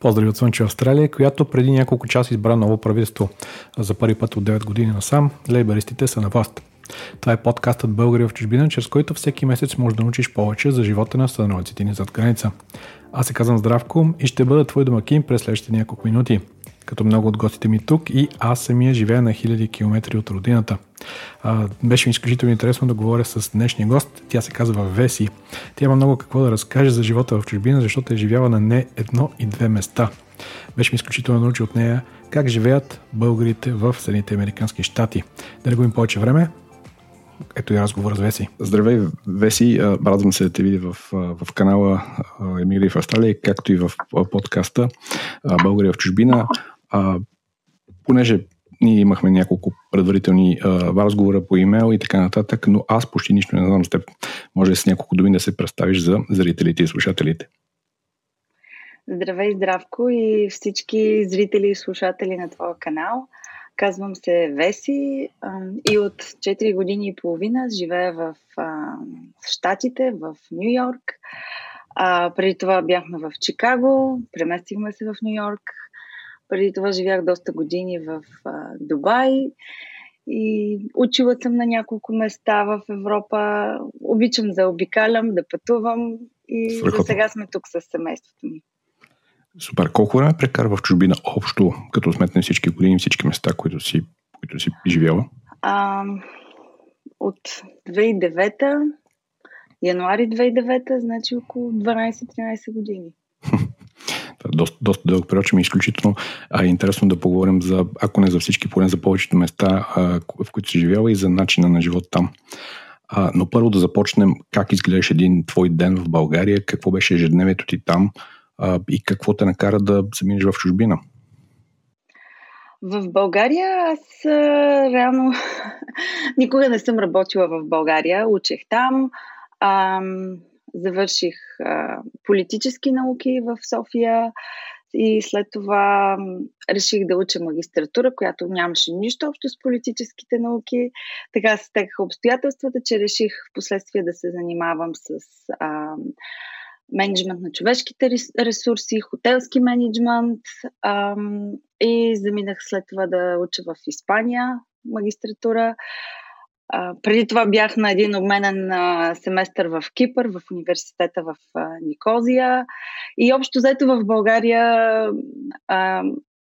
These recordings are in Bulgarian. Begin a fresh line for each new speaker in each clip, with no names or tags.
Поздрави от Слънчева Австралия, която преди няколко часа избра ново правителство. За първи път от 9 години насам, лейбаристите са на власт. Това е подкастът България в чужбина, чрез който всеки месец можеш да научиш повече за живота на сънародниците ни зад граница. Аз се казвам Здравко и ще бъда твой домакин през следващите няколко минути като много от гостите ми тук и аз самия живея на хиляди километри от родината. А, беше ми изключително интересно да говоря с днешния гост. Тя се казва Веси. Тя има много какво да разкаже за живота в чужбина, защото е живяла на не едно и две места. Беше ми изключително научи от нея как живеят българите в Съединените Американски щати. Да не губим повече време, ето и разговор с Веси.
Здравей, Веси. Радвам се да те видя в, в канала Емигри в Австралия, както и в подкаста България в чужбина. Понеже ние имахме няколко предварителни а, разговора по имейл и така нататък, но аз почти нищо не знам с теб. Може с няколко думи да се представиш за зрителите и слушателите.
Здравей, здравко и всички зрители и слушатели на твоя канал. Казвам се Веси и от 4 години и половина живея в Штатите, в Нью Йорк. А, преди това бяхме в Чикаго, преместихме се в Нью Йорк. Преди това живях доста години в а, Дубай и учила съм на няколко места в Европа. Обичам да обикалям, да пътувам и за сега сме тук с семейството ми.
Супер. Колко време прекарва в чужбина общо, като сметне всички години, всички места, които си, които си живяла?
А, от 2009 януари 2009 значи около 12-13 години.
Доста, доста дълъг период, че ми е изключително а, интересно да поговорим за, ако не за всички, поне за повечето места, а, в които си живяла и за начина на живот там. А, но първо да започнем как изглеждаш един твой ден в България, какво беше ежедневието ти там а, и какво те накара да се минеш в чужбина.
В България аз реално никога не съм работила в България. Учех там. Ам, завърших а, политически науки в София и след това реших да уча магистратура, която нямаше нищо общо с политическите науки. Така се стекаха обстоятелствата, че реших в последствие да се занимавам с а, менеджмент на човешките ресурси, хотелски менеджмент а, и заминах след това да уча в Испания магистратура. Преди това бях на един обменен а, семестър в Кипър, в университета в а, Никозия. И общо взето в България а,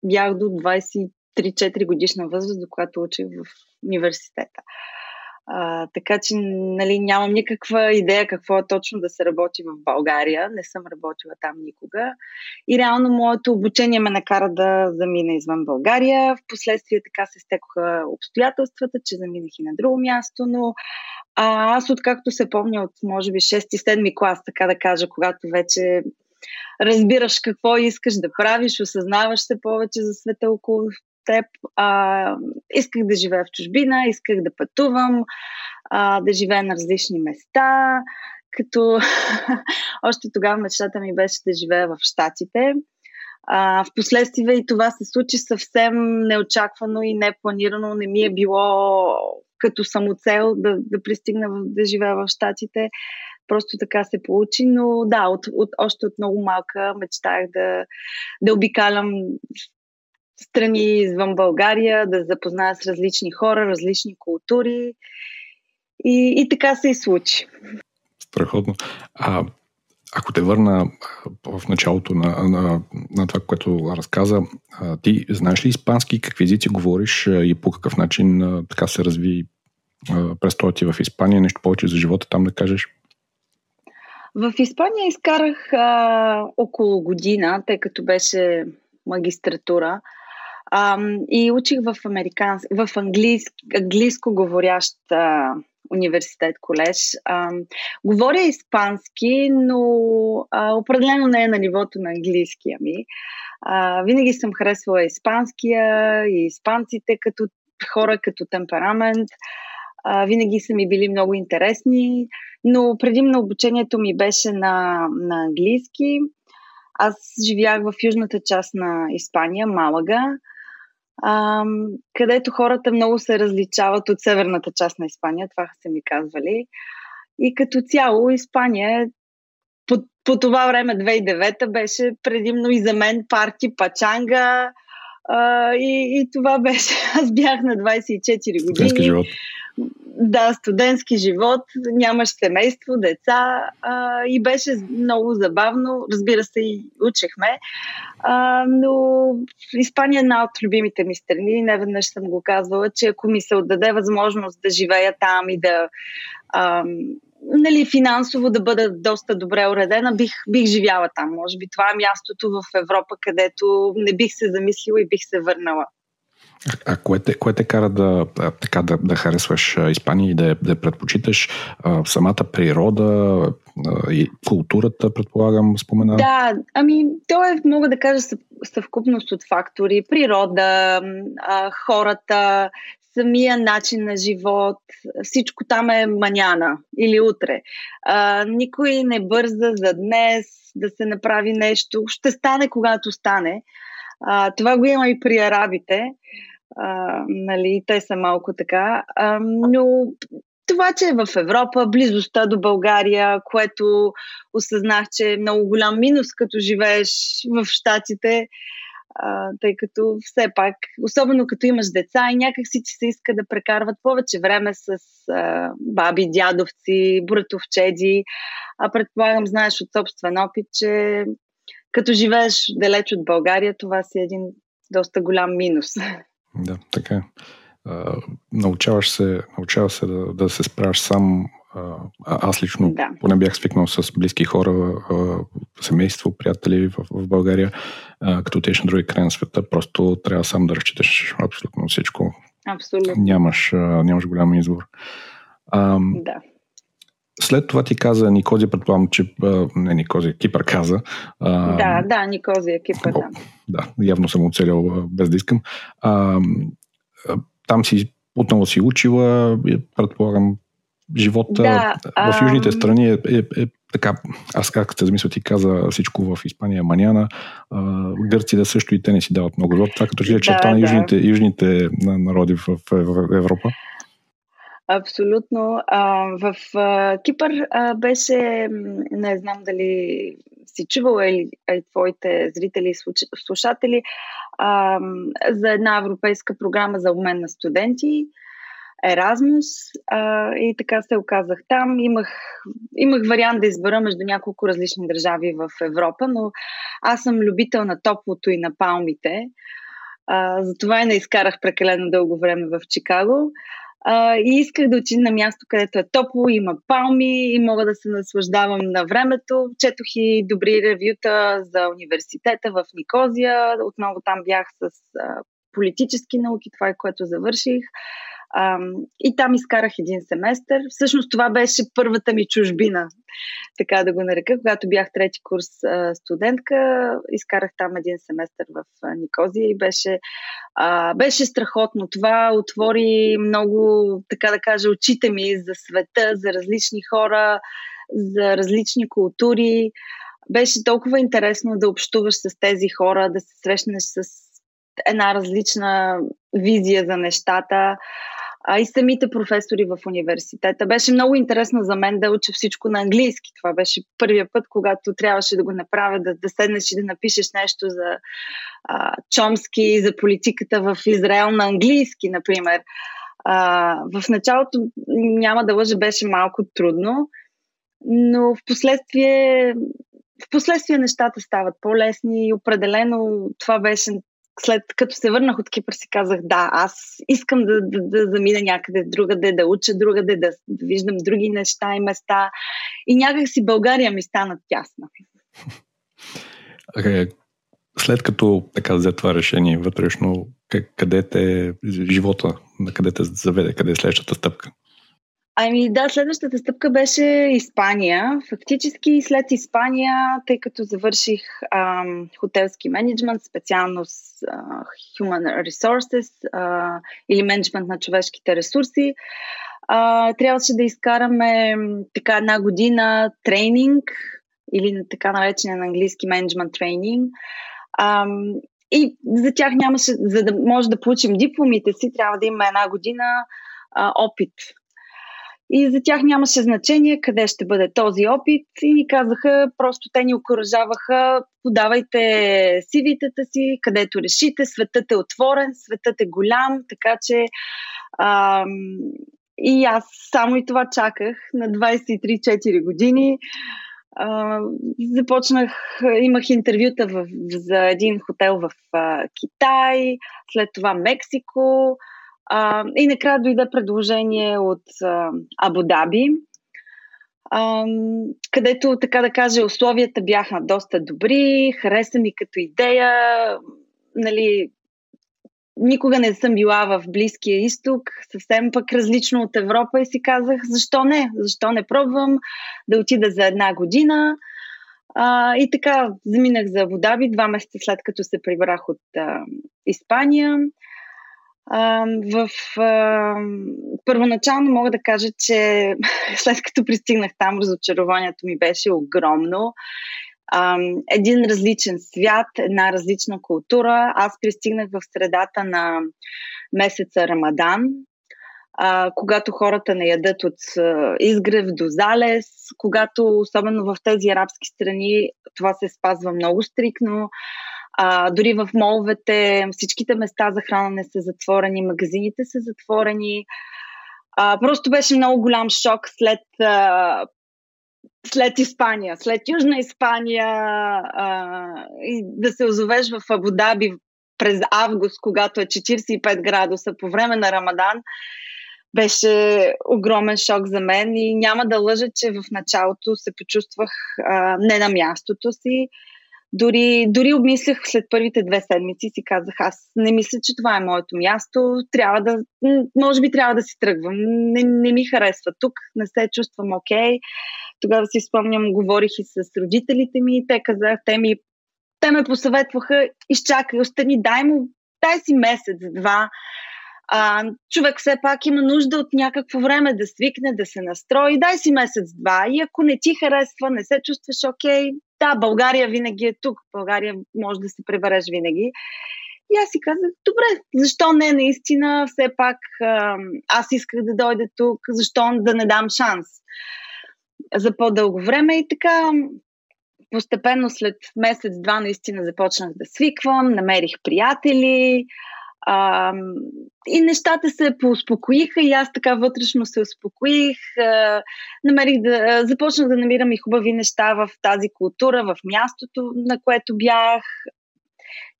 бях до 23-4 годишна възраст, до когато учих в университета. А, така че нали, нямам никаква идея какво е точно да се работи в България. Не съм работила там никога. И реално моето обучение ме накара да замина извън България. Впоследствие така се стекоха обстоятелствата, че заминах и на друго място, но а, аз откакто се помня от може би 6-7 клас, така да кажа, когато вече разбираш какво искаш да правиш, осъзнаваш се повече за света около теб. А, исках да живея в чужбина, исках да пътувам, а, да живея на различни места, като още тогава мечтата ми беше да живея в Штатите. А, впоследствие и това се случи съвсем неочаквано и непланирано. Не ми е било като самоцел да, да пристигна да живея в Штатите. Просто така се получи, но да, от, от, още от много малка мечтах да, да обикалям страни извън България, да запозная с различни хора, различни култури. И, и така се и случи.
Страхотно. А, ако те върна в началото на, на, на това, което разказа, ти знаеш ли испански, какви езици говориш и по какъв начин така се разви престоят ти в Испания? Нещо повече за живота там да кажеш?
В Испания изкарах а, около година, тъй като беше магистратура. И учих в, американс... в английски, английско говорящ а, университет, колеж. А, говоря испански, но а, определено не е на нивото на английския ми. А, винаги съм харесвала испанския и испанците като хора, като темперамент. А, винаги са ми били много интересни, но предимно обучението ми беше на, на английски. Аз живях в южната част на Испания, Малага а, където хората много се различават от северната част на Испания, това са ми казвали. И като цяло Испания под, по това време, 2009-та, беше предимно и за мен парти, пачанга. А, и, и това беше. Аз бях на 24 години.
Студентски живот.
Да, студентски живот, нямаш семейство, деца а, и беше много забавно. Разбира се, и учехме. А, но Испания е една от любимите ми страни. Не веднъж съм го казвала, че ако ми се отдаде възможност да живея там и да а, нали, финансово да бъда доста добре уредена, бих, бих живяла там. Може би това е мястото в Европа, където не бих се замислила и бих се върнала.
А, кое, те, кое те кара да, така, да, да харесваш Испания и да, да предпочиташ а, самата природа а, и културата, предполагам, спомена?
Да, ами то е, мога да кажа, съвкупност от фактори. Природа, а, хората, самия начин на живот, всичко там е маняна или утре. А, никой не бърза за днес да се направи нещо. Ще стане, когато стане. А, това го има и при арабите. А, нали, те са малко така. А, но това, че е в Европа, близостта до България, което осъзнах, че е много голям минус, като живееш в Штатите, тъй като все пак, особено като имаш деца и някак си ти се иска да прекарват повече време с а, баби, дядовци, братовчеди. А предполагам, знаеш от собствен опит, че като живееш далеч от България, това си е един доста голям минус.
Да, така е. научаваш се, научаваш се да, да се справяш сам а, аз лично да. поне бях свикнал с близки хора, а, семейство, приятели в, в България, а, като отидеш на други край на света, просто трябва сам да разчиташ абсолютно всичко.
Абсолютно.
Нямаш, а, нямаш голям избор.
А, да.
След това ти каза Никозия, предполагам, че не Никозия, Кипър каза.
А, да, да, Никозия, Кипър, да.
Да, явно съм оцелял без да искам. А, там си отново си учила, предполагам, живота да, в южните страни е, е, е така, аз как се замисля, ти каза всичко в Испания маняна, гърците също и те не си дават много злото. Това като че е черта да, на южните, да. южните народи в, в Европа.
Абсолютно. А, в а, Кипър а, беше, не знам дали си чувала или и твоите зрители и слушатели, а, за една европейска програма за обмен на студенти. Еразмус а, и така се оказах там. Имах, имах вариант да избера между няколко различни държави в Европа, но аз съм любител на топлото и на палмите. А, затова и не изкарах прекалено дълго време в Чикаго. А, и исках да отида на място, където е топло, има палми и мога да се наслаждавам на времето. Четох и добри ревюта за университета в Никозия. Отново там бях с а, политически науки, това е което завърших. А, и там изкарах един семестър. Всъщност това беше първата ми чужбина, така да го нарека. Когато бях трети курс а, студентка, изкарах там един семестър в а, Никозия и беше, а, беше страхотно. Това отвори много, така да кажа, очите ми за света, за различни хора, за различни култури. Беше толкова интересно да общуваш с тези хора, да се срещнеш с една различна визия за нещата а и самите професори в университета. Беше много интересно за мен да уча всичко на английски. Това беше първия път, когато трябваше да го направя, да, да седнеш и да напишеш нещо за а, Чомски, за политиката в Израел на английски, например. А, в началото, няма да лъжа, беше малко трудно, но в последствие в последствие нещата стават по-лесни и определено това беше след като се върнах от Кипър си казах, да, аз искам да, да, да замина някъде другаде, да уча другаде, да, да виждам други неща и места. И някак си България ми стана тясна.
Okay. След като така взе това решение вътрешно, къде те живота, на къде те заведе, къде е следващата стъпка?
Ами да, следващата стъпка беше Испания. Фактически след Испания, тъй като завърших ам, хотелски менеджмент, специално с а, Human Resources а, или менеджмент на човешките ресурси, а, трябваше да изкараме така една година тренинг или така наречения на английски менеджмент тренинг. Ам, и за тях нямаше, за да може да получим дипломите си, трябва да има една година а, опит И за тях нямаше значение къде ще бъде този опит. И ни казаха, просто те ни окоръжаваха, подавайте CV-тата си, където решите, светът е отворен, светът е голям, така че ам, и аз само и това чаках на 23-4 години. А, започнах, имах интервюта в, за един хотел в а, Китай, след това Мексико а, и накрая дойде предложение от а, Абу Даби, а, където, така да кажа, условията бяха доста добри, хареса ми като идея, нали, никога не съм била в Близкия изток, съвсем пък различно от Европа и си казах, защо не? Защо не пробвам да отида за една година? А, и така заминах за Водаби два месеца след като се прибрах от а, Испания. А, в а, първоначално мога да кажа, че след като пристигнах там, разочарованието ми беше огромно един различен свят, една различна култура. Аз пристигнах в средата на месеца Рамадан, а, когато хората не ядат от а, изгрев до залез, когато, особено в тези арабски страни, това се спазва много стрикно. А, дори в моловете всичките места за хранене са затворени, магазините са затворени. А, просто беше много голям шок след а, след Испания, след Южна Испания а, и да се озовеш в Абудаби през август, когато е 45 градуса по време на Рамадан, беше огромен шок за мен и няма да лъжа, че в началото се почувствах а, не на мястото си. Дори, дори обмислях след първите две седмици и си казах, аз не мисля, че това е моето място, трябва да, може би трябва да си тръгвам, не, не ми харесва тук, не се чувствам окей. Okay тогава си спомням, говорих и с родителите ми те казах, те ми те ме посъветваха, изчакай, остани, дай му, дай си месец-два. Човек все пак има нужда от някакво време да свикне, да се настрои. Дай си месец-два и ако не ти харесва, не се чувстваш окей, да, България винаги е тук. България може да се пребереш винаги. И аз си казах, добре, защо не наистина, все пак аз исках да дойда тук, защо да не дам шанс за по-дълго време и така постепенно след месец-два наистина започнах да свиквам, намерих приятели а, и нещата се поуспокоиха и аз така вътрешно се успокоих. А, намерих да, започнах да намирам и хубави неща в тази култура, в мястото, на което бях.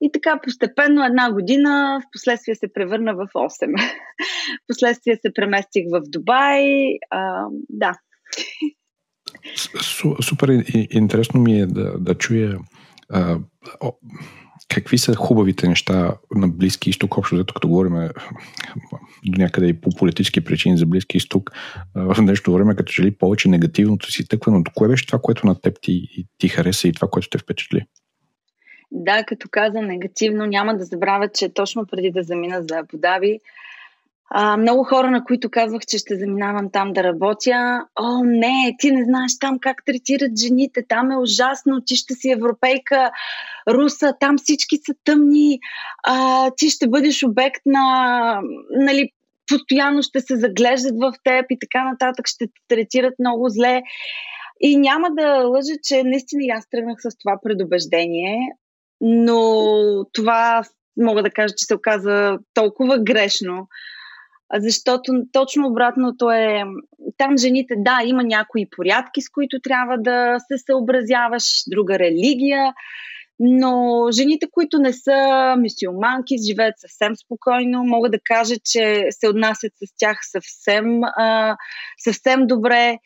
И така постепенно една година, в последствие се превърна в 8. в последствие се преместих в Дубай. А, да.
Супер интересно ми е да, да чуя а, о, какви са хубавите неща на Близки изток, общо взето като говорим до някъде и по политически причини за Близки изток, в днешното време като че ли повече негативното си тъква, но кое беше това, което на теб ти, ти хареса и това, което те впечатли?
Да, като каза негативно, няма да забравя, че точно преди да замина за Абудаби, а, много хора, на които казвах, че ще заминавам там да работя. О, не, ти не знаеш там как третират жените. Там е ужасно. Ти ще си европейка, руса. Там всички са тъмни. А, ти ще бъдеш обект на. Нали, постоянно ще се заглеждат в теб и така нататък. Ще те третират много зле. И няма да лъжа, че наистина аз тръгнах с това предубеждение, но това мога да кажа, че се оказа толкова грешно, защото точно обратното е, там жените, да, има някои порядки, с които трябва да се съобразяваш, друга религия, но жените, които не са мисиоманки, живеят съвсем спокойно, мога да кажа, че се отнасят с тях съвсем, съвсем добре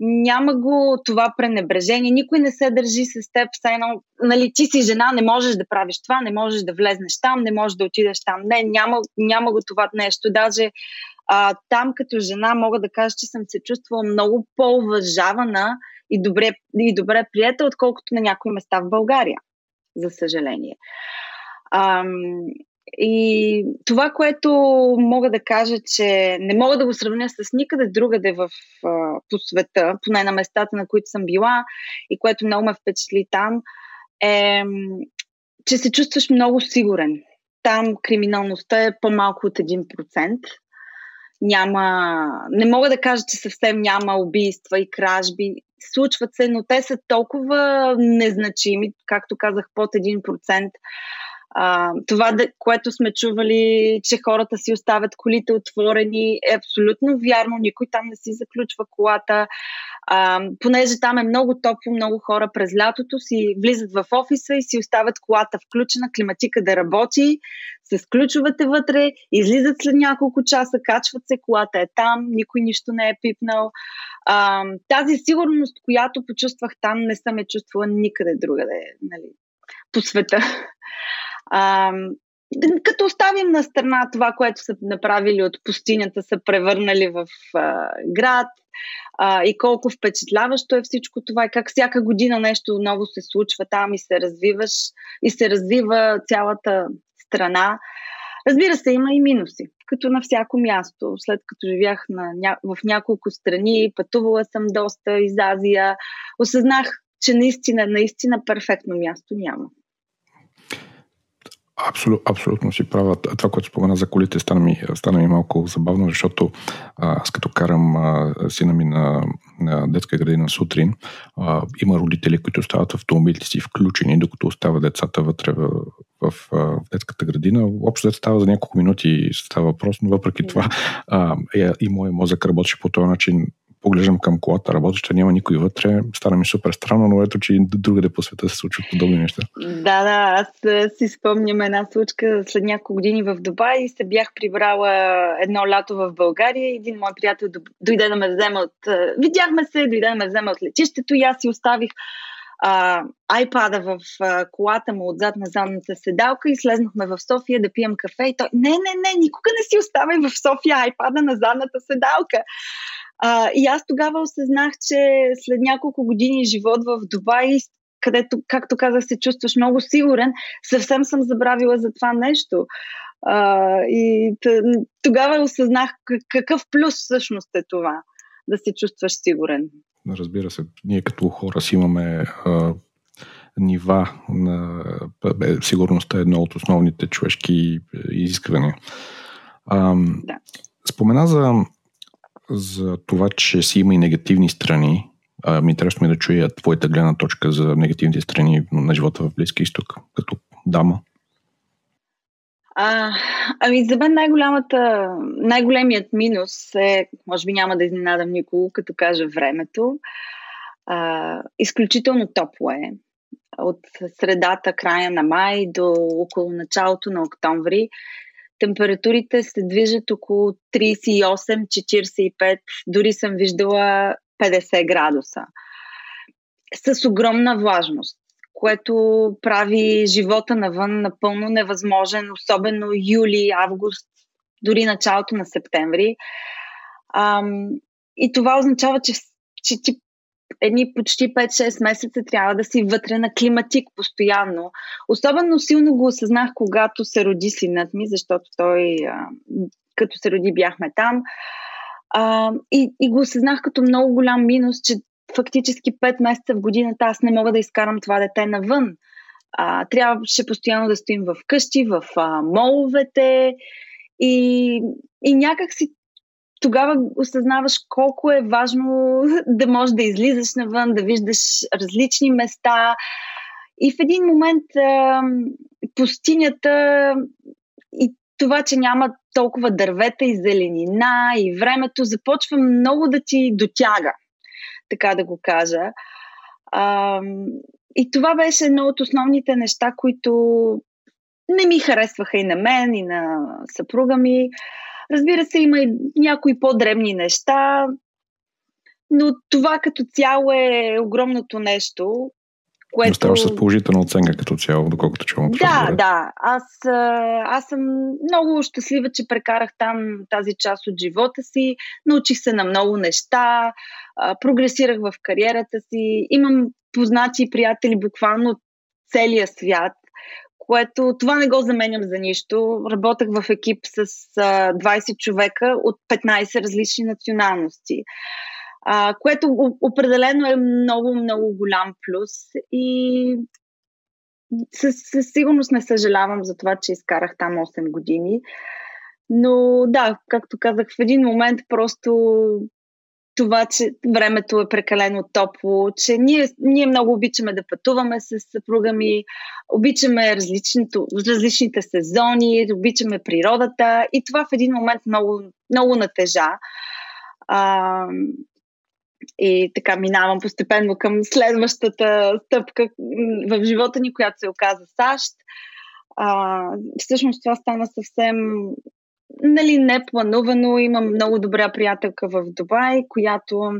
няма го това пренебрежение, никой не се държи с теб, все едно, нали, ти си жена, не можеш да правиш това, не можеш да влезнеш там, не можеш да отидеш там. Не, няма, няма го това нещо. Даже а, там като жена мога да кажа, че съм се чувствала много по-уважавана и добре, и добре приета, отколкото на някои места в България, за съжаление. Ам, и това, което мога да кажа, че не мога да го сравня с никъде другаде в, по света, поне на местата, на които съм била и което много ме впечатли там, е, че се чувстваш много сигурен. Там криминалността е по-малко от 1%. няма, не мога да кажа, че съвсем няма убийства и кражби. Случват се, но те са толкова незначими, както казах, под 1%. А, това, което сме чували, че хората си оставят колите отворени, е абсолютно вярно. Никой там не си заключва колата. А, понеже там е много топло, много хора през лятото си влизат в офиса и си оставят колата включена, климатика да работи, с ключовете вътре, излизат след няколко часа, качват се, колата е там, никой нищо не е пипнал. А, тази сигурност, която почувствах там, не съм я чувствала никъде другаде нали, по света. А, като оставим на страна това, което са направили от пустинята, са превърнали в а, град а, и колко впечатляващо е всичко това и как всяка година нещо ново се случва там и се развиваш и се развива цялата страна. Разбира се, има и минуси, като на всяко място. След като живях на, в няколко страни, пътувала съм доста из Азия, осъзнах, че наистина, наистина перфектно място няма.
Абсолют, абсолютно си права. Това, което спомена за колите, стана ми, стана ми малко забавно, защото аз като карам а, сина ми на, на детска градина сутрин, а, има родители, които остават автомобилите си включени, докато остават децата вътре в, в, в, в детската градина. Общо дете става за няколко минути става въпрос, но въпреки това а, и, и моят мозък работеше по този начин поглеждам към колата работеща, няма никой вътре, стана ми супер странно, но ето, че и другаде по света се случват подобни неща.
Да, да, аз си спомням една случка след няколко години в Дубай и се бях прибрала едно лято в България. Един мой приятел дойде да ме вземе от... Видяхме се, дойде да ме вземе от летището и аз си оставих айпада в а, колата му отзад на задната седалка и слезнахме в София да пием кафе и той, не, не, не, никога не си оставай в София айпада на задната седалка. А, и аз тогава осъзнах, че след няколко години живот в Дубай, където, както казах, се чувстваш много сигурен, съвсем съм забравила за това нещо. А, и тогава осъзнах какъв плюс всъщност е това, да се чувстваш сигурен.
Разбира се, ние като хора си имаме а, нива на бе, сигурността е едно от основните човешки изисквания. А, да. Спомена за за това, че си има и негативни страни. А, ми интересно ми да чуя твоята гледна точка за негативните страни на живота в Близки изток, като дама.
А, ами за мен най-голямата, най-големият минус е, може би няма да изненадам никого, като кажа времето. А, изключително топло е. От средата, края на май до около началото на октомври температурите се движат около 38-45, дори съм виждала 50 градуса. С огромна влажност, което прави живота навън напълно невъзможен, особено юли, август, дори началото на септември. Ам, и това означава, че, че ти едни почти 5-6 месеца трябва да си вътре на климатик постоянно. Особено силно го осъзнах, когато се роди синът ми, защото той, като се роди, бяхме там. и, и го осъзнах като много голям минус, че фактически 5 месеца в годината аз не мога да изкарам това дете навън. А, трябваше постоянно да стоим в къщи, в а, моловете и, и някак си тогава осъзнаваш колко е важно да можеш да излизаш навън, да виждаш различни места. И в един момент пустинята и това, че няма толкова дървета и зеленина и времето започва много да ти дотяга, така да го кажа. и това беше едно от основните неща, които не ми харесваха и на мен, и на съпруга ми. Разбира се, има и някои по-дребни неща, но това като цяло е огромното нещо,
което... Оставаш с положителна оценка като цяло, доколкото чувам.
Да, да. Аз, аз съм много щастлива, че прекарах там тази част от живота си. Научих се на много неща, прогресирах в кариерата си. Имам познати и приятели буквално от целия свят което това не го заменям за нищо. Работех в екип с а, 20 човека от 15 различни националности, което определено е много, много голям плюс и със, със сигурност не съжалявам за това, че изкарах там 8 години. Но да, както казах, в един момент просто това, че времето е прекалено топло, че ние, ние много обичаме да пътуваме с съпруга ми, обичаме различните сезони, обичаме природата и това в един момент много, много натежа. А, и така минавам постепенно към следващата стъпка в живота ни, която се оказа САЩ. А, всъщност това стана съвсем нали, непланувано. Имам много добра приятелка в Дубай, която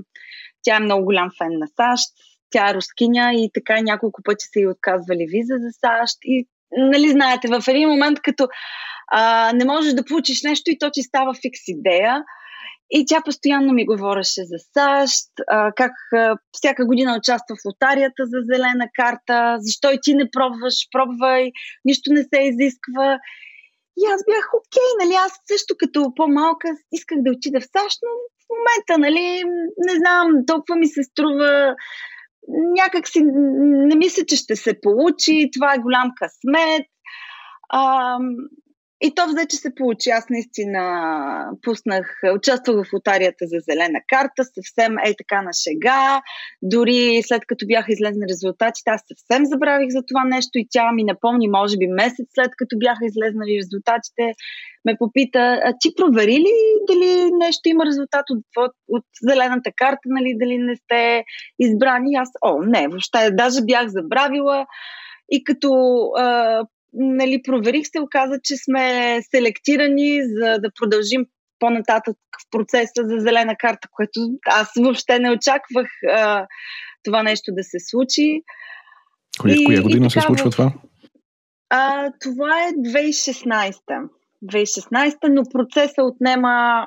тя е много голям фен на САЩ. Тя е рускиня и така няколко пъти са и отказвали виза за САЩ. И, нали, знаете, в един момент, като а, не можеш да получиш нещо и то ти става фикс идея. И тя постоянно ми говореше за САЩ, как всяка година участва в лотарията за зелена карта, защо и ти не пробваш, пробвай, нищо не се изисква. И аз бях окей, нали, аз също като по-малка исках да отида в САЩ, но в момента, нали, не знам, толкова ми се струва, някак си не мисля, че ще се получи, това е голям късмет. А, и то взе, че се получи. Аз наистина пуснах, участвах в лотарията за зелена карта, съвсем ей така на шега. Дори след като бяха излезни резултатите, аз съвсем забравих за това нещо и тя ми напомни, може би месец след като бяха излезнали резултатите, ме попита, а ти провери ли дали нещо има резултат от, от, от зелената карта, нали, дали не сте избрани? Аз, о, не, въобще, даже бях забравила. И като а, нали, проверих се, оказа, че сме селектирани за да продължим по-нататък в процеса за зелена карта, което аз въобще не очаквах а, това нещо да се случи.
Коя, и, коя година и се случва това?
А, това е 2016. 2016, но процеса отнема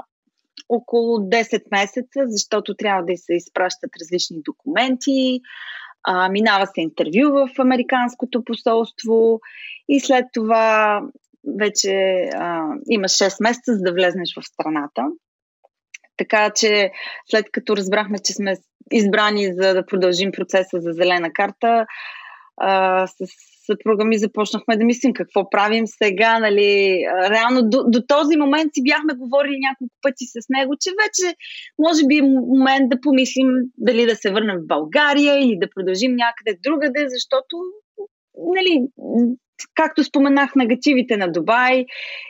около 10 месеца, защото трябва да се изпращат различни документи, а, минава се интервю в Американското посолство и след това вече а, имаш 6 месеца за да влезнеш в страната. Така че след като разбрахме, че сме избрани за да продължим процеса за зелена карта, а, с съпруга ми започнахме да мислим какво правим сега. Нали. Реално до, до този момент си бяхме говорили няколко пъти с него, че вече може би е момент да помислим дали да се върнем в България или да продължим някъде другаде, защото нали, както споменах, негативите на Дубай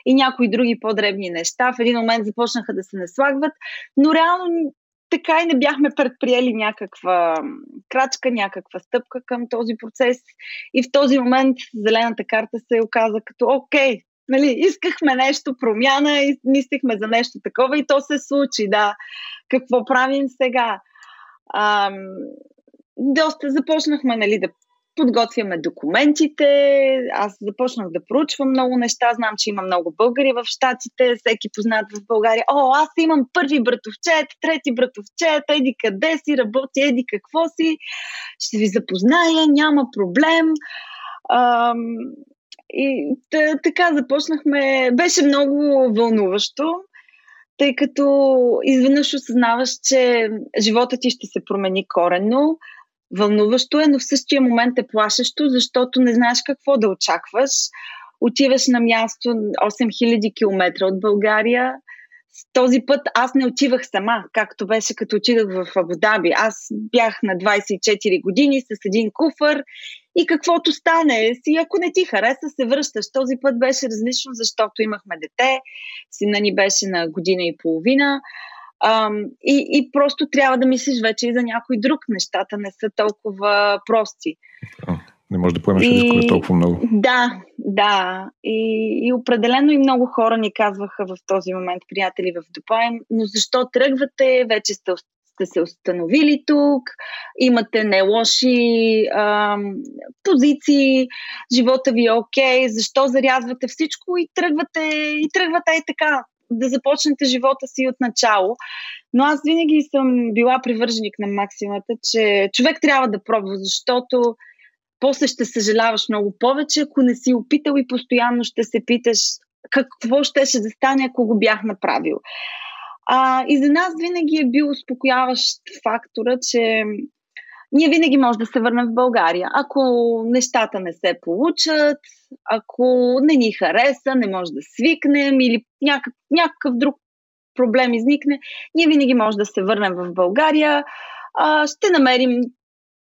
и някои други по-дребни неща в един момент започнаха да се наслагват, но реално така и не бяхме предприели някаква крачка, някаква стъпка към този процес. И в този момент зелената карта се оказа като окей, нали, искахме нещо, промяна и мислихме за нещо такова и то се случи, да. Какво правим сега? Ам, доста започнахме нали, да подготвяме документите. Аз започнах да проучвам много неща. Знам, че има много българи в Штатите, всеки познат в България. О, аз имам първи братовчет, трети братовчет, еди къде си, работи, еди какво си. Ще ви запозная, няма проблем. Ам, и така започнахме. Беше много вълнуващо, тъй като изведнъж осъзнаваш, че живота ти ще се промени коренно Вълнуващо е, но в същия момент е плашещо, защото не знаеш какво да очакваш. Отиваш на място 8000 км от България. Този път аз не отивах сама, както беше като отидах в Абудаби. Аз бях на 24 години с един куфър и каквото стане си, ако не ти хареса, се връщаш. Този път беше различно, защото имахме дете, сина ни беше на година и половина. Ам, и, и просто трябва да мислиш вече и за някой друг. Нещата не са толкова прости.
Не може да поемеш и... рискове толкова много.
Да, да. И, и определено и много хора ни казваха в този момент, приятели в Дубай, но защо тръгвате? Вече сте, сте се установили тук, имате не лоши ам, позиции, живота ви е окей, защо зарязвате всичко и тръгвате, и тръгвате и така да започнете живота си от начало. Но аз винаги съм била привърженик на максимата, че човек трябва да пробва, защото после ще съжаляваш много повече, ако не си опитал и постоянно ще се питаш какво щеше да стане, ако го бях направил. А, и за нас винаги е бил успокояващ фактора, че ние винаги може да се върнем в България. Ако нещата не се получат, ако не ни хареса, не може да свикнем или някакъв, някакъв друг проблем изникне, ние винаги може да се върнем в България, а, ще намерим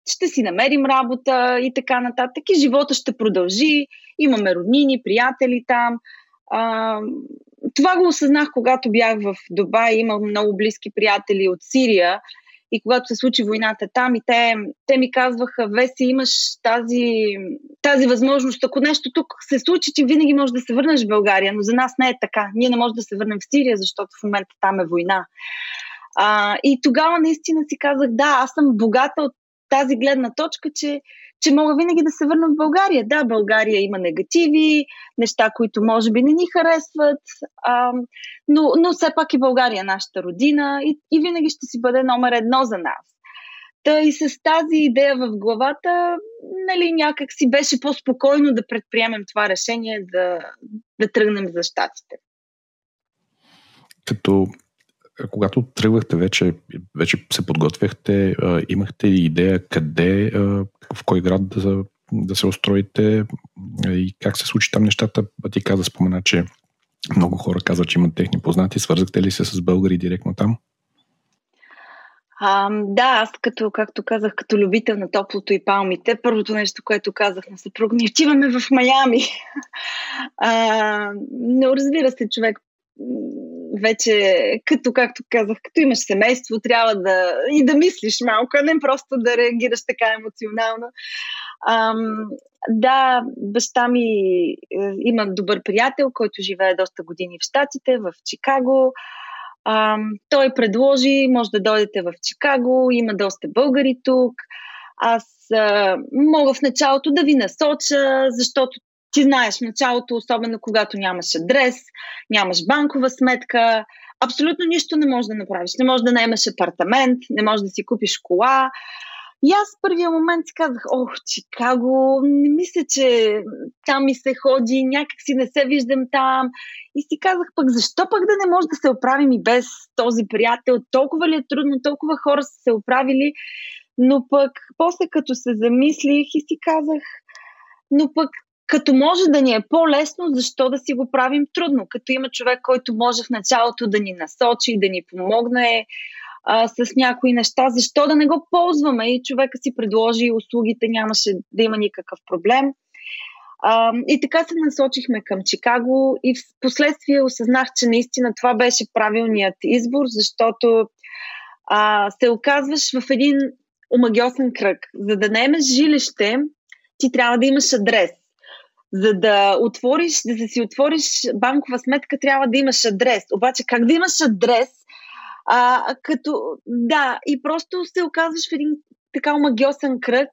ще си намерим работа и така нататък. И живота ще продължи. Имаме роднини, приятели там. А, това го осъзнах, когато бях в Дубай. Имам много близки приятели от Сирия. И когато се случи войната там, и те, те ми казваха, Веси, имаш тази, тази възможност. Ако нещо тук се случи, ти винаги можеш да се върнеш в България, но за нас не е така. Ние не можем да се върнем в Сирия, защото в момента там е война. А, и тогава наистина си казах, да, аз съм богата от тази гледна точка, че, че мога винаги да се върна в България. Да, България има негативи, неща, които може би не ни харесват, а, но, но все пак и България е нашата родина и, и винаги ще си бъде номер едно за нас. Та и с тази идея в главата, нали, някак си беше по-спокойно да предприемем това решение да, да тръгнем за щатите.
Като когато тръгвахте вече, вече се подготвяхте, имахте ли идея къде, в кой град да, да се устроите и как се случи там нещата? Ти каза, спомена, че много хора казват, че имат техни познати. Свързахте ли се с българи директно там?
А, да, аз като, както казах, като любител на топлото и палмите, първото нещо, което казах на съпруг ми, отиваме в Майами. А, но разбира се, човек вече, като, както казах, като имаш семейство, трябва да и да мислиш малко, а не просто да реагираш така емоционално. Ам, да, баща ми е, има добър приятел, който живее доста години в Штатите, в Чикаго. Ам, той предложи, може да дойдете в Чикаго, има доста българи тук. Аз а, мога в началото да ви насоча, защото ти знаеш началото, особено когато нямаш адрес, нямаш банкова сметка, абсолютно нищо не можеш да направиш. Не можеш да наемаш апартамент, не можеш да си купиш кола. И аз в първия момент си казах, ох, Чикаго, не мисля, че там ми се ходи, някак си не се виждам там. И си казах пък, защо пък да не може да се оправим и без този приятел? Толкова ли е трудно, толкова хора са се оправили. Но пък, после като се замислих и си казах, но пък като може да ни е по-лесно, защо да си го правим трудно? Като има човек, който може в началото да ни насочи, да ни помогне а, с някои неща, защо да не го ползваме? И човека си предложи услугите, нямаше да има никакъв проблем. А, и така се насочихме към Чикаго и в последствие осъзнах, че наистина това беше правилният избор, защото а, се оказваш в един омагиосен кръг. За да наемеш жилище, ти трябва да имаш адрес за да отвориш, да си отвориш банкова сметка, трябва да имаш адрес. Обаче как да имаш адрес, а, като, да, и просто се оказваш в един така магиосен кръг.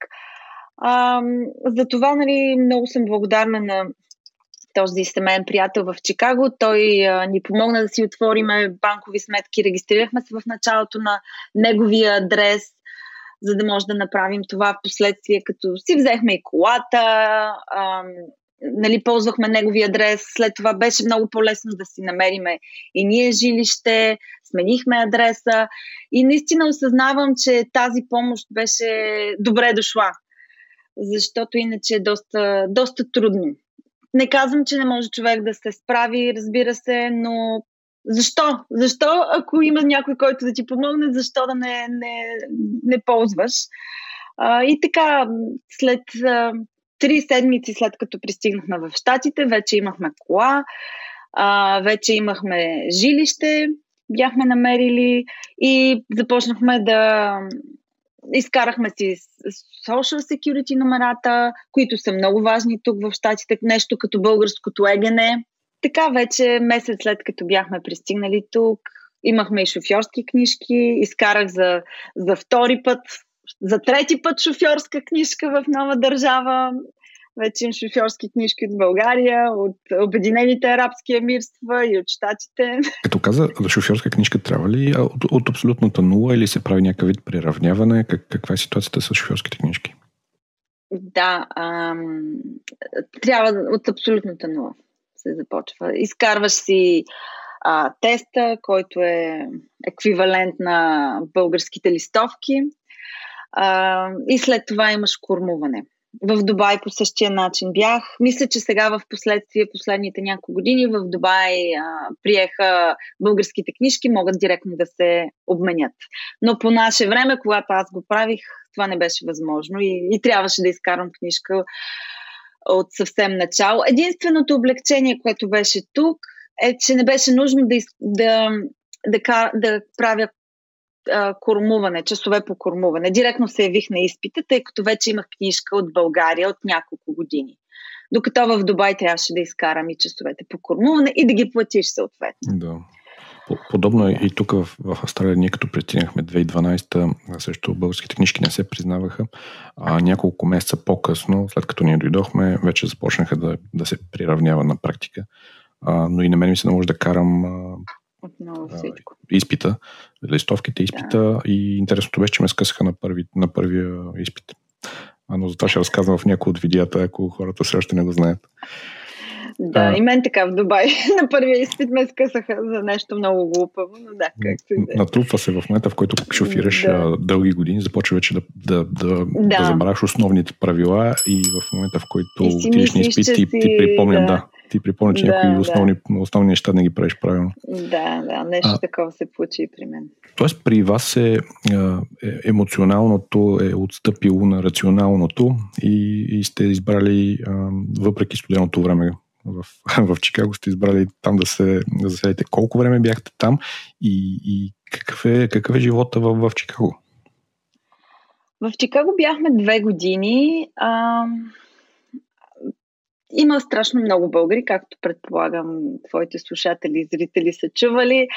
А, за това, нали, много съм благодарна на този семейен приятел в Чикаго. Той а, ни помогна да си отвориме банкови сметки. Регистрирахме се в началото на неговия адрес, за да може да направим това в последствие, като си взехме и колата, а, нали, ползвахме неговия адрес, след това беше много по-лесно да си намериме и ние жилище, сменихме адреса и наистина осъзнавам, че тази помощ беше добре дошла, защото иначе е доста, доста трудно. Не казвам, че не може човек да се справи, разбира се, но защо? Защо, ако има някой, който да ти помогне, защо да не, не, не ползваш? А, и така, след три седмици след като пристигнахме в Штатите, вече имахме кола, а, вече имахме жилище, бяхме намерили и започнахме да изкарахме си social security номерата, които са много важни тук в Штатите, нещо като българското егене. Така вече месец след като бяхме пристигнали тук, имахме и шофьорски книжки, изкарах за, за втори път за трети път шофьорска книжка в нова държава. Вече имам шофьорски книжки от България, от Обединените арабски емирства и от Штатите.
Като каза, шофьорска книжка трябва ли от, от абсолютната нула или се прави някакъв вид приравняване? Как, каква е ситуацията с шофьорските книжки?
Да, ам, трябва от абсолютната нула се започва. Изкарваш си а, теста, който е еквивалент на българските листовки А, и след това имаш кормуване. В Дубай по същия начин бях. Мисля, че сега в последствие, последните няколко години в Дубай а, приеха българските книжки, могат директно да се обменят. Но по наше време, когато аз го правих, това не беше възможно и, и трябваше да изкарам книжка от съвсем начало. Единственото облегчение, което беше тук, е, че не беше нужно да, да, да, да правя а, кормуване, часове по кормуване. Директно се явих на изпита, тъй като вече имах книжка от България от няколко години. Докато в Дубай трябваше да изкарам и часовете по кормуване и да ги платиш съответно.
Да. Подобно е и тук в, в Австралия, ние като пристигнахме 2012, също българските книжки не се признаваха. А няколко месеца по-късно, след като ние дойдохме, вече започнаха да, да се приравнява на практика. А, но и на мен ми се наложи да карам
отново всичко.
изпита, листовките, изпита да. и интересното беше, че ме скъсаха на, първи, на първия изпит. А, но за това ще разказвам в някои от видеята, ако хората все още не го знаят.
Да, а, и мен така в Дубай. На първия изпит ме скъсаха за нещо много глупаво, но да, както и
да е. Натрупва се в момента, в който шофираш да. дълги години, започва вече да, да, да, да. да забравяш основните правила и в момента, в който отидеш на изпит, ти, ти припомня, да. да ти припомня, че да, някои основни, да. основни неща не ги правиш правилно.
Да, да, нещо а, такова се получи и при мен.
Тоест при вас е, е емоционалното е отстъпило на рационалното и, и сте избрали, въпреки студеното време в, в Чикаго, сте избрали там да се да заседите. Колко време бяхте там и, и какъв, е, какъв е живота в, в Чикаго?
В Чикаго бяхме две години. А, има страшно много българи, както предполагам твоите слушатели и зрители са чували.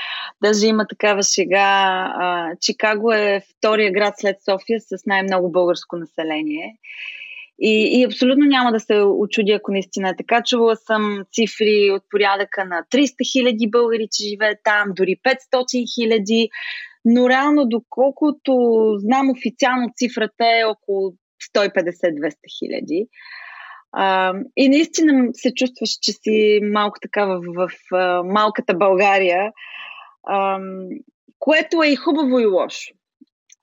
Даже има такава шега. Чикаго е втория град след София с най-много българско население. И, и абсолютно няма да се очуди, ако наистина е така. Чувала съм цифри от порядъка на 300 хиляди българи, че живеят там, дори 500 хиляди. Но реално, доколкото знам официално цифрата е около 150-200 хиляди. Uh, и наистина се чувстваш, че си малко така в, в, в малката България, uh, което е и хубаво и лошо.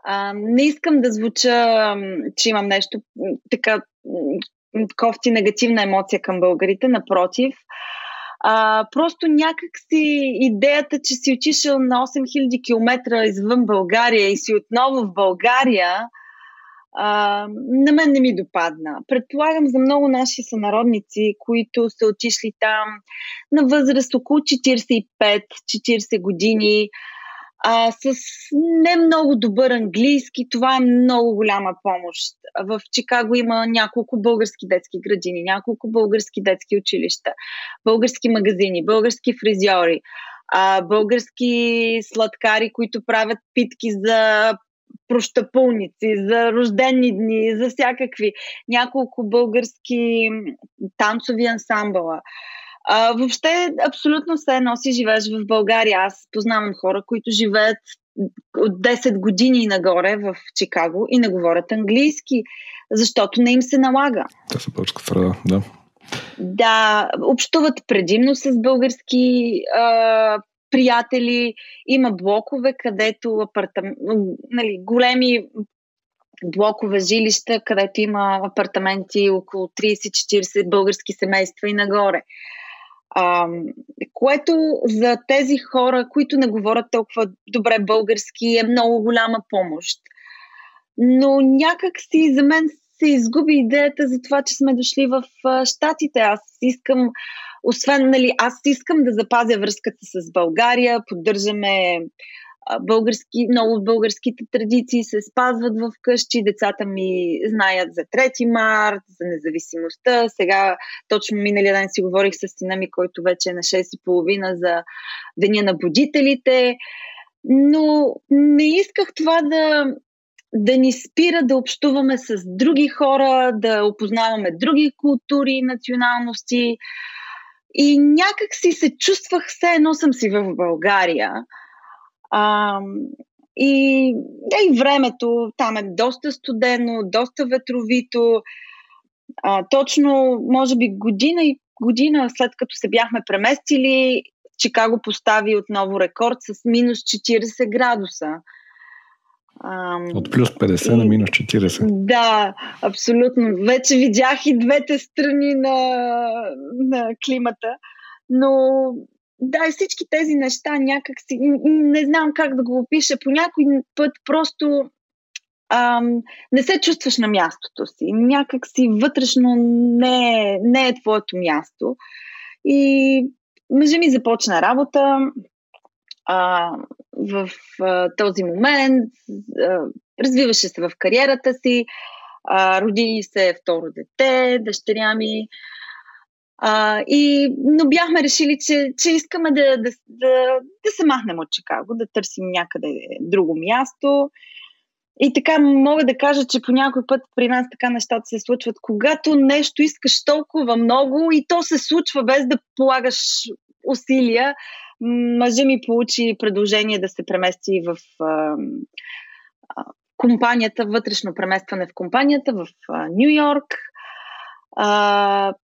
Uh, не искам да звуча, че имам нещо така кофти негативна емоция към българите, напротив. А, просто някак си идеята, че си отишъл на 8000 км извън България и си отново в България, а, на мен не ми допадна. Предполагам за много наши сънародници, които са отишли там на възраст около 45-40 години, а, с не много добър английски, това е много голяма помощ. В Чикаго има няколко български детски градини, няколко български детски училища, български магазини, български фризьори, български сладкари, които правят питки за прощапълници, за рождени дни, за всякакви. Няколко български танцови ансамбъла. А, въобще, абсолютно се носи живееш в България. Аз познавам хора, които живеят от 10 години нагоре в Чикаго и не говорят английски, защото не им се налага.
Те са българска среда, да.
Да, общуват предимно с български а, приятели. Има блокове, където апартам... нали, големи блокове жилища, където има апартаменти около 30-40 български семейства и нагоре. А, което за тези хора, които не говорят толкова добре български, е много голяма помощ. Но някак си за мен се изгуби идеята за това, че сме дошли в Штатите. Аз искам, освен, нали, аз искам да запазя връзката с България, поддържаме български, много българските традиции се спазват в къщи. Децата ми знаят за 3 март, за независимостта. Сега, точно миналия ден си говорих с сина ми, който вече е на 6.30 за Деня на будителите. Но не исках това да, да ни спира да общуваме с други хора, да опознаваме други култури и националности. И някак си се чувствах все едно съм си в България. А, и, да, и времето там е доста студено, доста ветровито. А, точно, може би, година и година след като се бяхме
Ам... От плюс 50 и... на минус 40.
Да, абсолютно. Вече видях и двете страни на, на климата. Но да, и всички тези неща някак си, не знам как да го опиша, по някой път просто ам, не се чувстваш на мястото си. Някак си вътрешно не, не е твоето място. И мъжа ми започна работа а, в а, този момент, а, развиваше се в кариерата си, а, роди се второ дете, дъщеря ми. А, и, но бяхме решили, че, че искаме да, да, да, да се махнем от Чикаго, да търсим някъде друго място. И така мога да кажа, че по някой път при нас така нещата се случват, когато нещо искаш толкова много и то се случва без да полагаш усилия. Мъжа ми получи предложение да се премести в а, а, компанията, вътрешно преместване в компанията в Нью Йорк,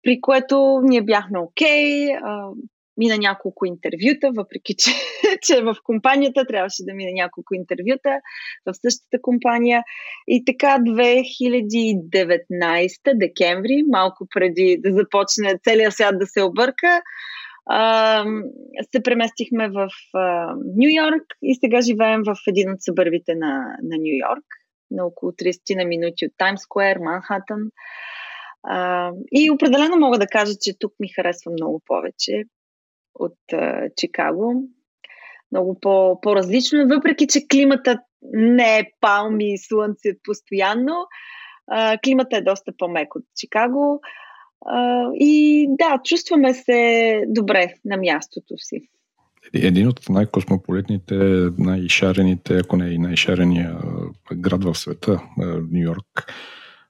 при което ние бяхме окей. Okay, мина няколко интервюта, въпреки че, че в компанията трябваше да мина няколко интервюта в същата компания. И така 2019 декември, малко преди да започне целият свят да се обърка, се преместихме в Нью Йорк и сега живеем в един от събървите на, на Нью Йорк, на около 30 на минути от Таймс Сквер, Манхатън. и определено мога да кажа, че тук ми харесва много повече от а, Чикаго. Много по, по-различно е, въпреки че климата не е палми и слънце постоянно. А, климата е доста по-мек от Чикаго. И да, чувстваме се добре на мястото си.
Един от най-космополитните, най-шарените, ако не и най-шарения град в света, Нью Йорк,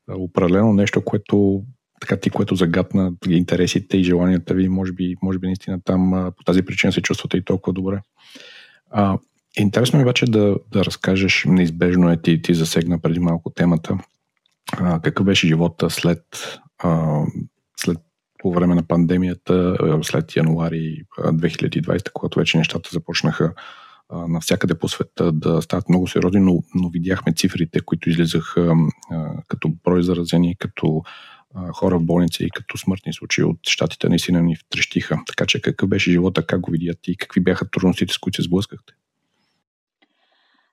определено нещо, което така ти, което загадна интересите и желанията ви, може би, може би наистина там по тази причина се чувствате и толкова добре. А, интересно ми обаче да, да разкажеш, неизбежно е ти, ти засегна преди малко темата, а, какъв беше живота след, а, по време на пандемията, след януари 2020, когато вече нещата започнаха а, навсякъде по света да стават много сериозни, но, но видяхме цифрите, които излизаха като брой заразени, като хора в болница и като смъртни случаи от щатите наистина ни втрещиха. Така че какъв беше живота, как го видят и какви бяха трудностите, с които се сблъскахте?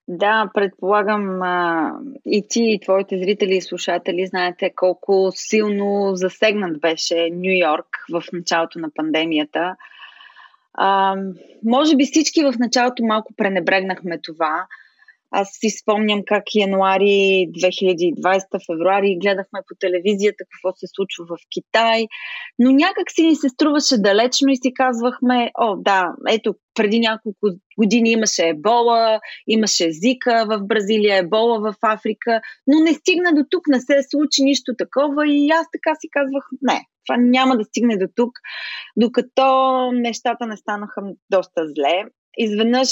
Да, предполагам а, и ти, и твоите зрители и слушатели знаете колко силно засегнат беше Нью Йорк в началото на пандемията. А, може би всички в началото малко пренебрегнахме това, аз си спомням как януари 2020, февруари гледахме по телевизията какво се случва в Китай, но някак си ни се струваше далечно и си казвахме, о да, ето преди няколко години имаше ебола, имаше зика в Бразилия, ебола в Африка, но не стигна до тук, не се случи нищо такова и аз така си казвах, не, това няма да стигне до тук, докато нещата не станаха доста зле. Изведнъж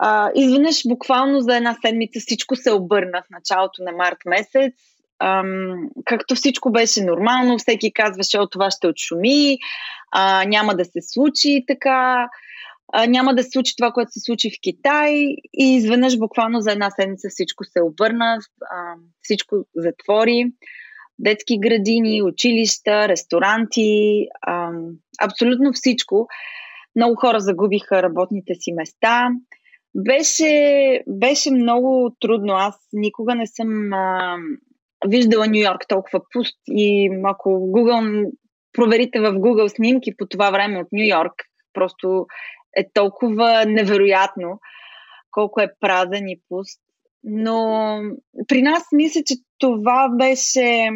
а, изведнъж, буквално за една седмица всичко се обърна в началото на март месец. Ам, както всичко беше нормално, всеки казваше, о, това ще отшуми, а, няма да се случи така, а, няма да се случи това, което се случи в Китай и изведнъж буквално за една седмица всичко се обърна, а, всичко затвори. Детски градини, училища, ресторанти, а, абсолютно всичко. Много хора загубиха работните си места. Беше, беше много трудно. Аз никога не съм а, виждала Нью Йорк толкова пуст и ако Google, проверите в Google снимки по това време от Нью Йорк, просто е толкова невероятно колко е празен и пуст. Но при нас мисля, че това беше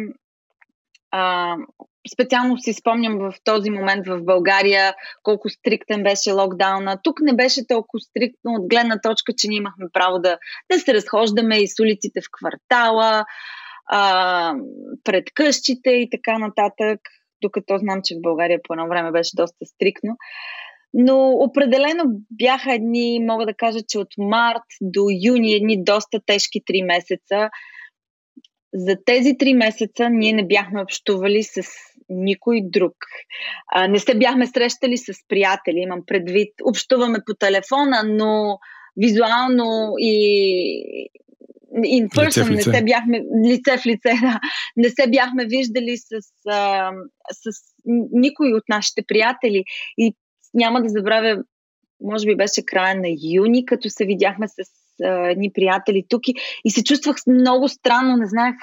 а, специално си спомням в този момент в България колко стриктен беше локдауна. Тук не беше толкова стриктно от гледна точка, че ние имахме право да, да се разхождаме и с улиците в квартала, а, пред къщите и така нататък, докато знам, че в България по едно време беше доста стриктно. Но определено бяха едни, мога да кажа, че от март до юни едни доста тежки три месеца. За тези три месеца ние не бяхме общували с никой друг. А, не се бяхме срещали с приятели, имам предвид. Общуваме по телефона, но визуално и in person, не се бяхме лице в лице, да, не се бяхме виждали с, а, с никой от нашите приятели. И няма да забравя, може би беше края на юни, като се видяхме с едни приятели тук и, и се чувствах много странно, не знаех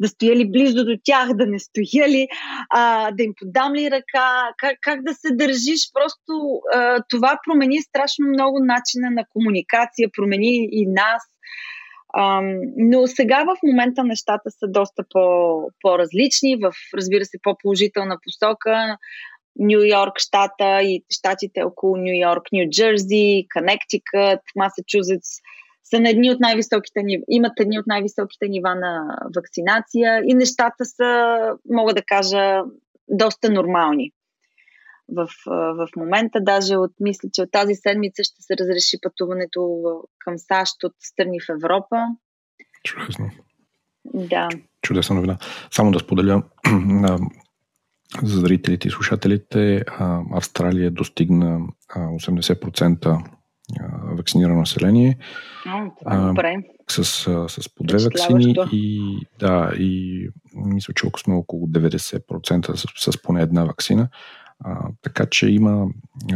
да стоя ли близо до тях, да не стоя ли, а, да им подам ли ръка, как, как да се държиш. Просто а, това промени страшно много начина на комуникация, промени и нас. А, но сега в момента нещата са доста по, по-различни, в, разбира се, по-положителна посока. Нью Йорк щата и щатите около Нью Йорк, Нью Джерси, Коннектикът, Масачузетс са на едни от най-високите нива, имат едни от най-високите нива на вакцинация и нещата са, мога да кажа, доста нормални в, в момента. Даже от, мисля, че от тази седмица ще се разреши пътуването към САЩ от страни в Европа.
Чудесно.
Да.
Чудесна новина. Само да споделя за зрителите и слушателите, Австралия достигна 80% вакцинирано население.
А, добре.
С, с по две вакцини и, да, и мисля, че сме около 90% с, с поне една вакцина. А, така че има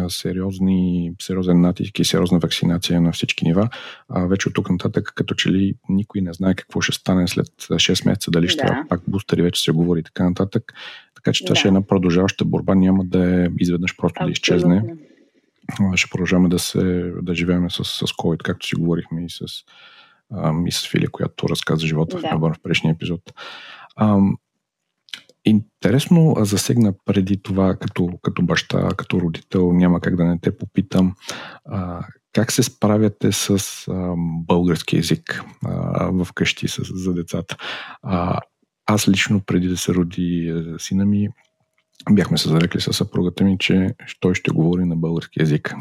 сериозни, сериозен натиск и сериозна вакцинация на всички нива. А, вече от тук нататък, като че ли никой не знае какво ще стане след 6 месеца, дали ще да. трябва пак бустери, вече се говори и така нататък. Така че това да. ще е една продължаваща борба, няма да е изведнъж просто Абсолютно. да изчезне ще продължаваме да, се, да живеем с, с COVID, както си говорихме и с, а, и с Фили, която разказа живота да. в Мелбърн в предишния епизод. А, интересно засегна преди това, като, като баща, като родител, няма как да не те попитам, а, как се справяте с а, български язик а, в къщи с, за децата? А, аз лично, преди да се роди сина ми, бяхме се зарекли с съпругата ми, че той ще говори на български язик.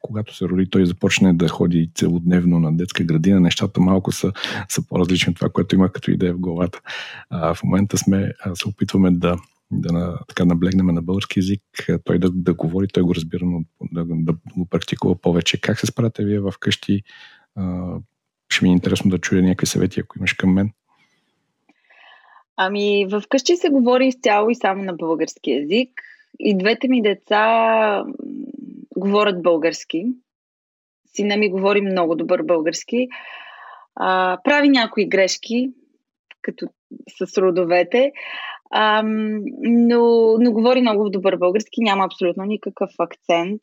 Когато се роди, той започне да ходи целодневно на детска градина. Нещата малко са, са по-различни от това, което има като идея в главата. А, в момента сме, се опитваме да, да така наблегнем на български язик, той да, да говори, той го разбира, но да, да го практикува повече. Как се справяте вие вкъщи? А, ще ми е интересно да чуя някакви съвети, ако имаш към мен.
Ами, вкъщи се говори изцяло и само на български язик. И двете ми деца говорят български. Сина ми говори много добър български. А, прави някои грешки, като с родовете, а, но, но говори много добър български, няма абсолютно никакъв акцент.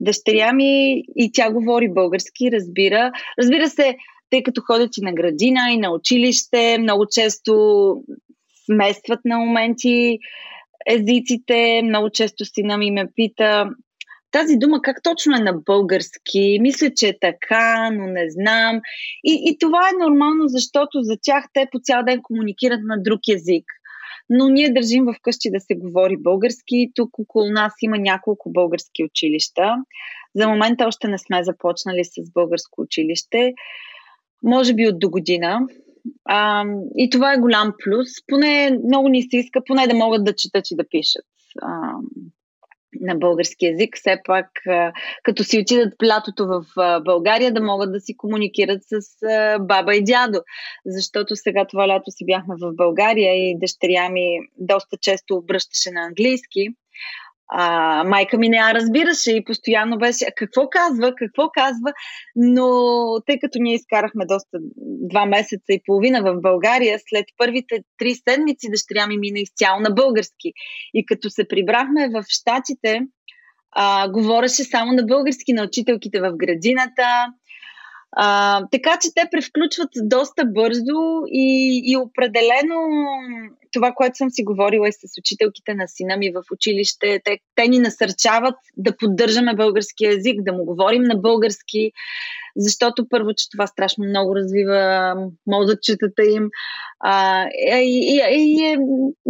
Дъщеря ми и тя говори български, разбира. Разбира се, тъй като ходят и на градина, и на училище, много често сместват на моменти езиците. Много често сина ми ме пита тази дума как точно е на български. Мисля, че е така, но не знам. И, и това е нормално, защото за тях те по цял ден комуникират на друг език. Но ние държим в къщи да се говори български. Тук около нас има няколко български училища. За момента още не сме започнали с българско училище може би от до година. А, и това е голям плюс. Поне много ни се иска, поне да могат да четат и да пишат а, на български язик. Все пак, като си отидат лятото в България, да могат да си комуникират с баба и дядо. Защото сега това лято си бяхме в България и дъщеря ми доста често обръщаше на английски а, майка ми не я разбираше и постоянно беше какво казва, какво казва, но тъй като ние изкарахме доста два месеца и половина в България, след първите три седмици дъщеря ми мина изцяло на български. И като се прибрахме в Штатите, а, говореше само на български на учителките в градината, а, така че те превключват доста бързо и, и определено това, което съм си говорила и с учителките на сина ми в училище, те, те ни насърчават да поддържаме български язик, да му говорим на български, защото първо, че това страшно много развива мозъчетата им а, и, и, и е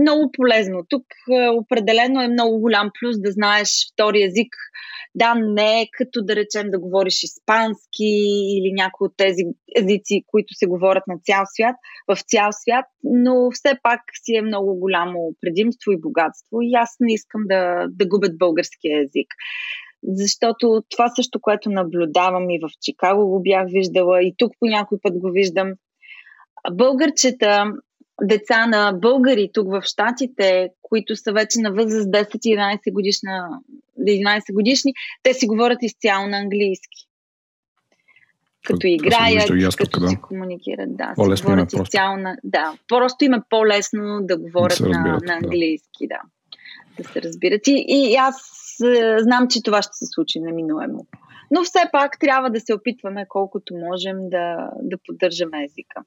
много полезно. Тук определено е много голям плюс да знаеш втори език, да, не е като да речем да говориш испански или някои от тези езици, които се говорят на цял свят, в цял свят, но все пак си е много голямо предимство и богатство и аз не искам да, да губят българския език. Защото това също, което наблюдавам и в Чикаго го бях виждала и тук по някой път го виждам, Българчета, деца на българи тук в Штатите, които са вече на възраст 10-11 годишна, 11 годишни, те си говорят изцяло на английски. Като играят,
ясно,
като да. си комуникират. Да, си говорят изцяло на... Да, просто им е по-лесно да говорят да разбират, на, на английски, да. да. Да се разбират. И, и аз е, знам, че това ще се случи неминуемо. Но все пак трябва да се опитваме колкото можем да, да поддържаме езика.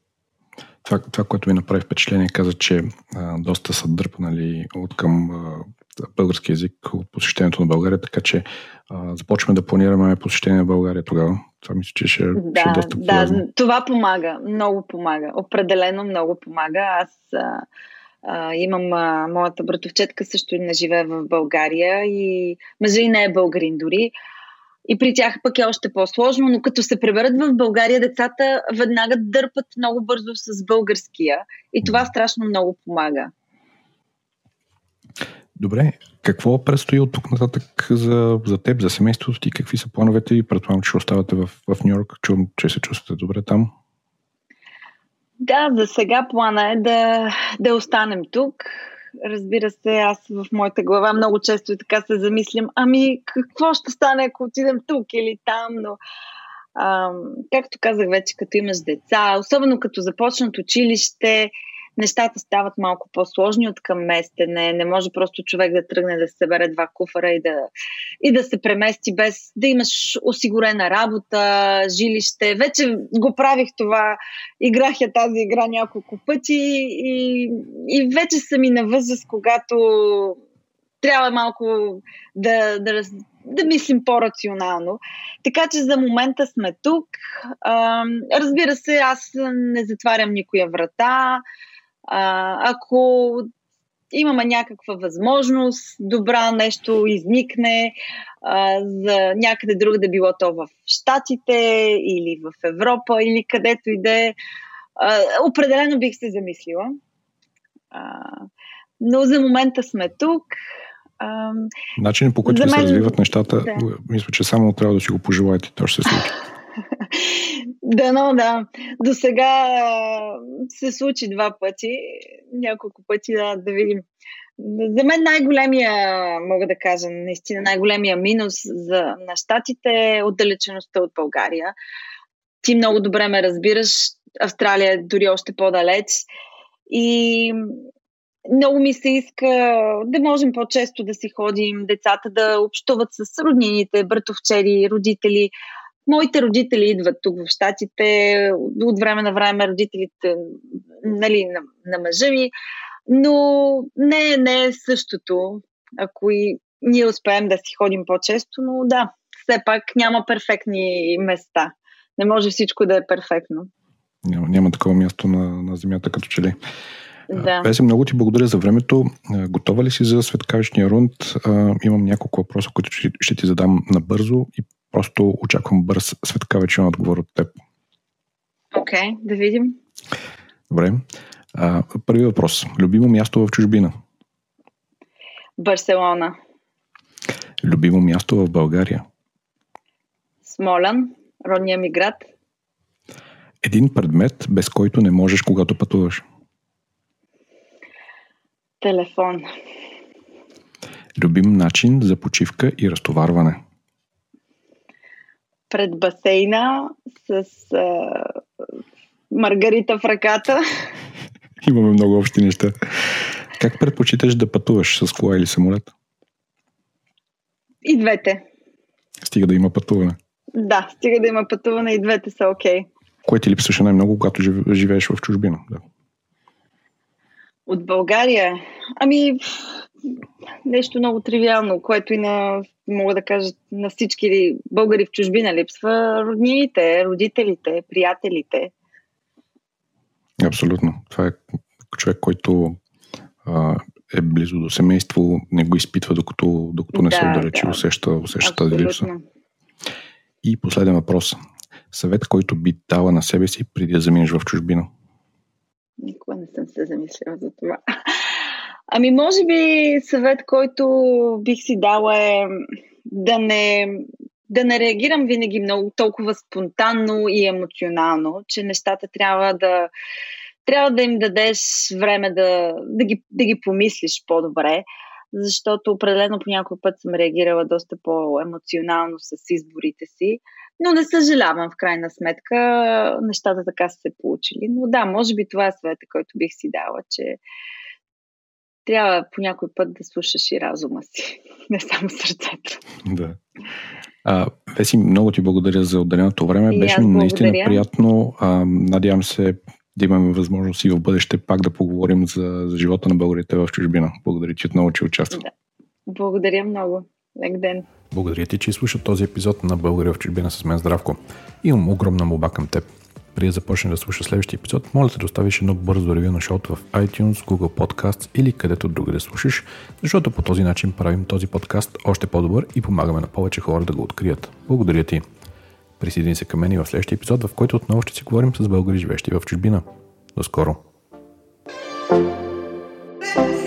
Това, това, което ми направи впечатление, каза, че а, доста са дърпнали от към а, български язик от посещението на България, така че а, започваме да планираме посещение на България тогава. Това мисля, че ще,
да,
ще е доста
полезно. Да, това помага, много помага. Определено много помага. Аз а, а, имам а, моята братовчетка също не живее в България и мъжа и не е българин дори. И при тях пък е още по-сложно, но като се преберат в България, децата веднага дърпат много бързо с българския и това страшно много помага.
Добре, какво предстои от тук нататък за, за теб, за семейството ти? Какви са плановете и предполагам, че оставате в, в Нью Йорк? Чувам, че се чувствате добре там.
Да, за сега плана е да, да останем тук. Разбира се, аз в моята глава много често и така се замислям, ами какво ще стане, ако отидем тук или там, но а, както казах вече, като имаш деца, особено като започнат училище, нещата стават малко по-сложни от към местене. Не може просто човек да тръгне да се събере два куфара и да, и да се премести без да имаш осигурена работа, жилище. Вече го правих това, играх я тази игра няколко пъти и, и вече съм и на възраст, когато трябва малко да, да, да мислим по-рационално. Така че за момента сме тук. Разбира се, аз не затварям никоя врата. А, ако имаме някаква възможност, добра нещо изникне а, за някъде друг да било то в Штатите или в Европа или където и да е, определено бих се замислила. А, но за момента сме тук.
Начинът по който мен... се развиват нещата, да. мисля, че само трябва да си го пожелаете, то ще се случи.
Да, но да. До сега се случи два пъти, няколко пъти, да, да видим. За мен най-големия, мога да кажа, наистина най-големия минус за, на щатите е отдалечеността от България. Ти много добре ме разбираш, Австралия е дори още по-далеч. И много ми се иска да можем по-често да си ходим, децата да общуват с роднините, братовчери, родители моите родители идват тук в Штатите, от време на време родителите нали, на, на мъжа ми, но не, не е същото, ако и ние успеем да си ходим по-често, но да, все пак няма перфектни места. Не може всичко да е перфектно.
Няма, няма такова място на, на земята, като че ли.
Да.
Песи, много ти благодаря за времето. Готова ли си за светкавичния рунд? Имам няколко въпроса, които ще, ще ти задам набързо и Просто очаквам бърз светкавичен отговор от теб.
Окей, okay, да видим.
Добре. А, първи въпрос. Любимо място в чужбина?
Барселона.
Любимо място в България?
Смолян, родния ми град.
Един предмет, без който не можеш, когато пътуваш?
Телефон.
Любим начин за почивка и разтоварване?
Пред басейна с а, маргарита в ръката.
Имаме много общи неща. Как предпочиташ да пътуваш с кола или самолет?
И двете.
Стига да има пътуване.
Да, стига да има пътуване и двете са окей. Okay.
Кое ти липсваше най-много, когато живееш в чужбина? Да.
От България? Ами, нещо много тривиално, което и на, мога да кажа, на всички българи в чужбина липсва роднините, родителите, приятелите.
Абсолютно. Това е човек, който а, е близо до семейство, не го изпитва, докато, докато не да, се отдалечи, да. усеща, усеща тази липса. И последен въпрос. Съвет, който би дала на себе си преди да заминеш в чужбина?
Никога не съм се замисляла за това. Ами, може би съвет, който бих си дала е да не, да не реагирам винаги много толкова спонтанно и емоционално, че нещата трябва да трябва да им дадеш време да, да, ги, да ги помислиш по-добре, защото определено по някой път съм реагирала доста по-емоционално с изборите си. Но не съжалявам в крайна сметка. Нещата така са се получили. Но да, може би това е съвета, който бих си дала, че трябва по някой път да слушаш и разума си, не само сърцето.
Да. А, Веси, много ти благодаря за отделеното време. И Беше ми наистина приятно. А, надявам се да имаме възможност и в бъдеще пак да поговорим за, за живота на българите в чужбина. Благодаря ти отново, че участва. Да.
Благодаря много. Лек ден.
Благодаря ти, че изслуша този епизод на България в чужбина с мен Здравко. Имам огромна моба към теб преди да започне да слушаш следващия епизод, моля да оставиш едно бързо ревю на шоуто в iTunes, Google Podcasts или където друга да слушаш, защото по този начин правим този подкаст още по-добър и помагаме на повече хора да го открият. Благодаря ти! Присъедини се към мен и в следващия епизод, в който отново ще си говорим с българи живещи в чужбина. До скоро! thank you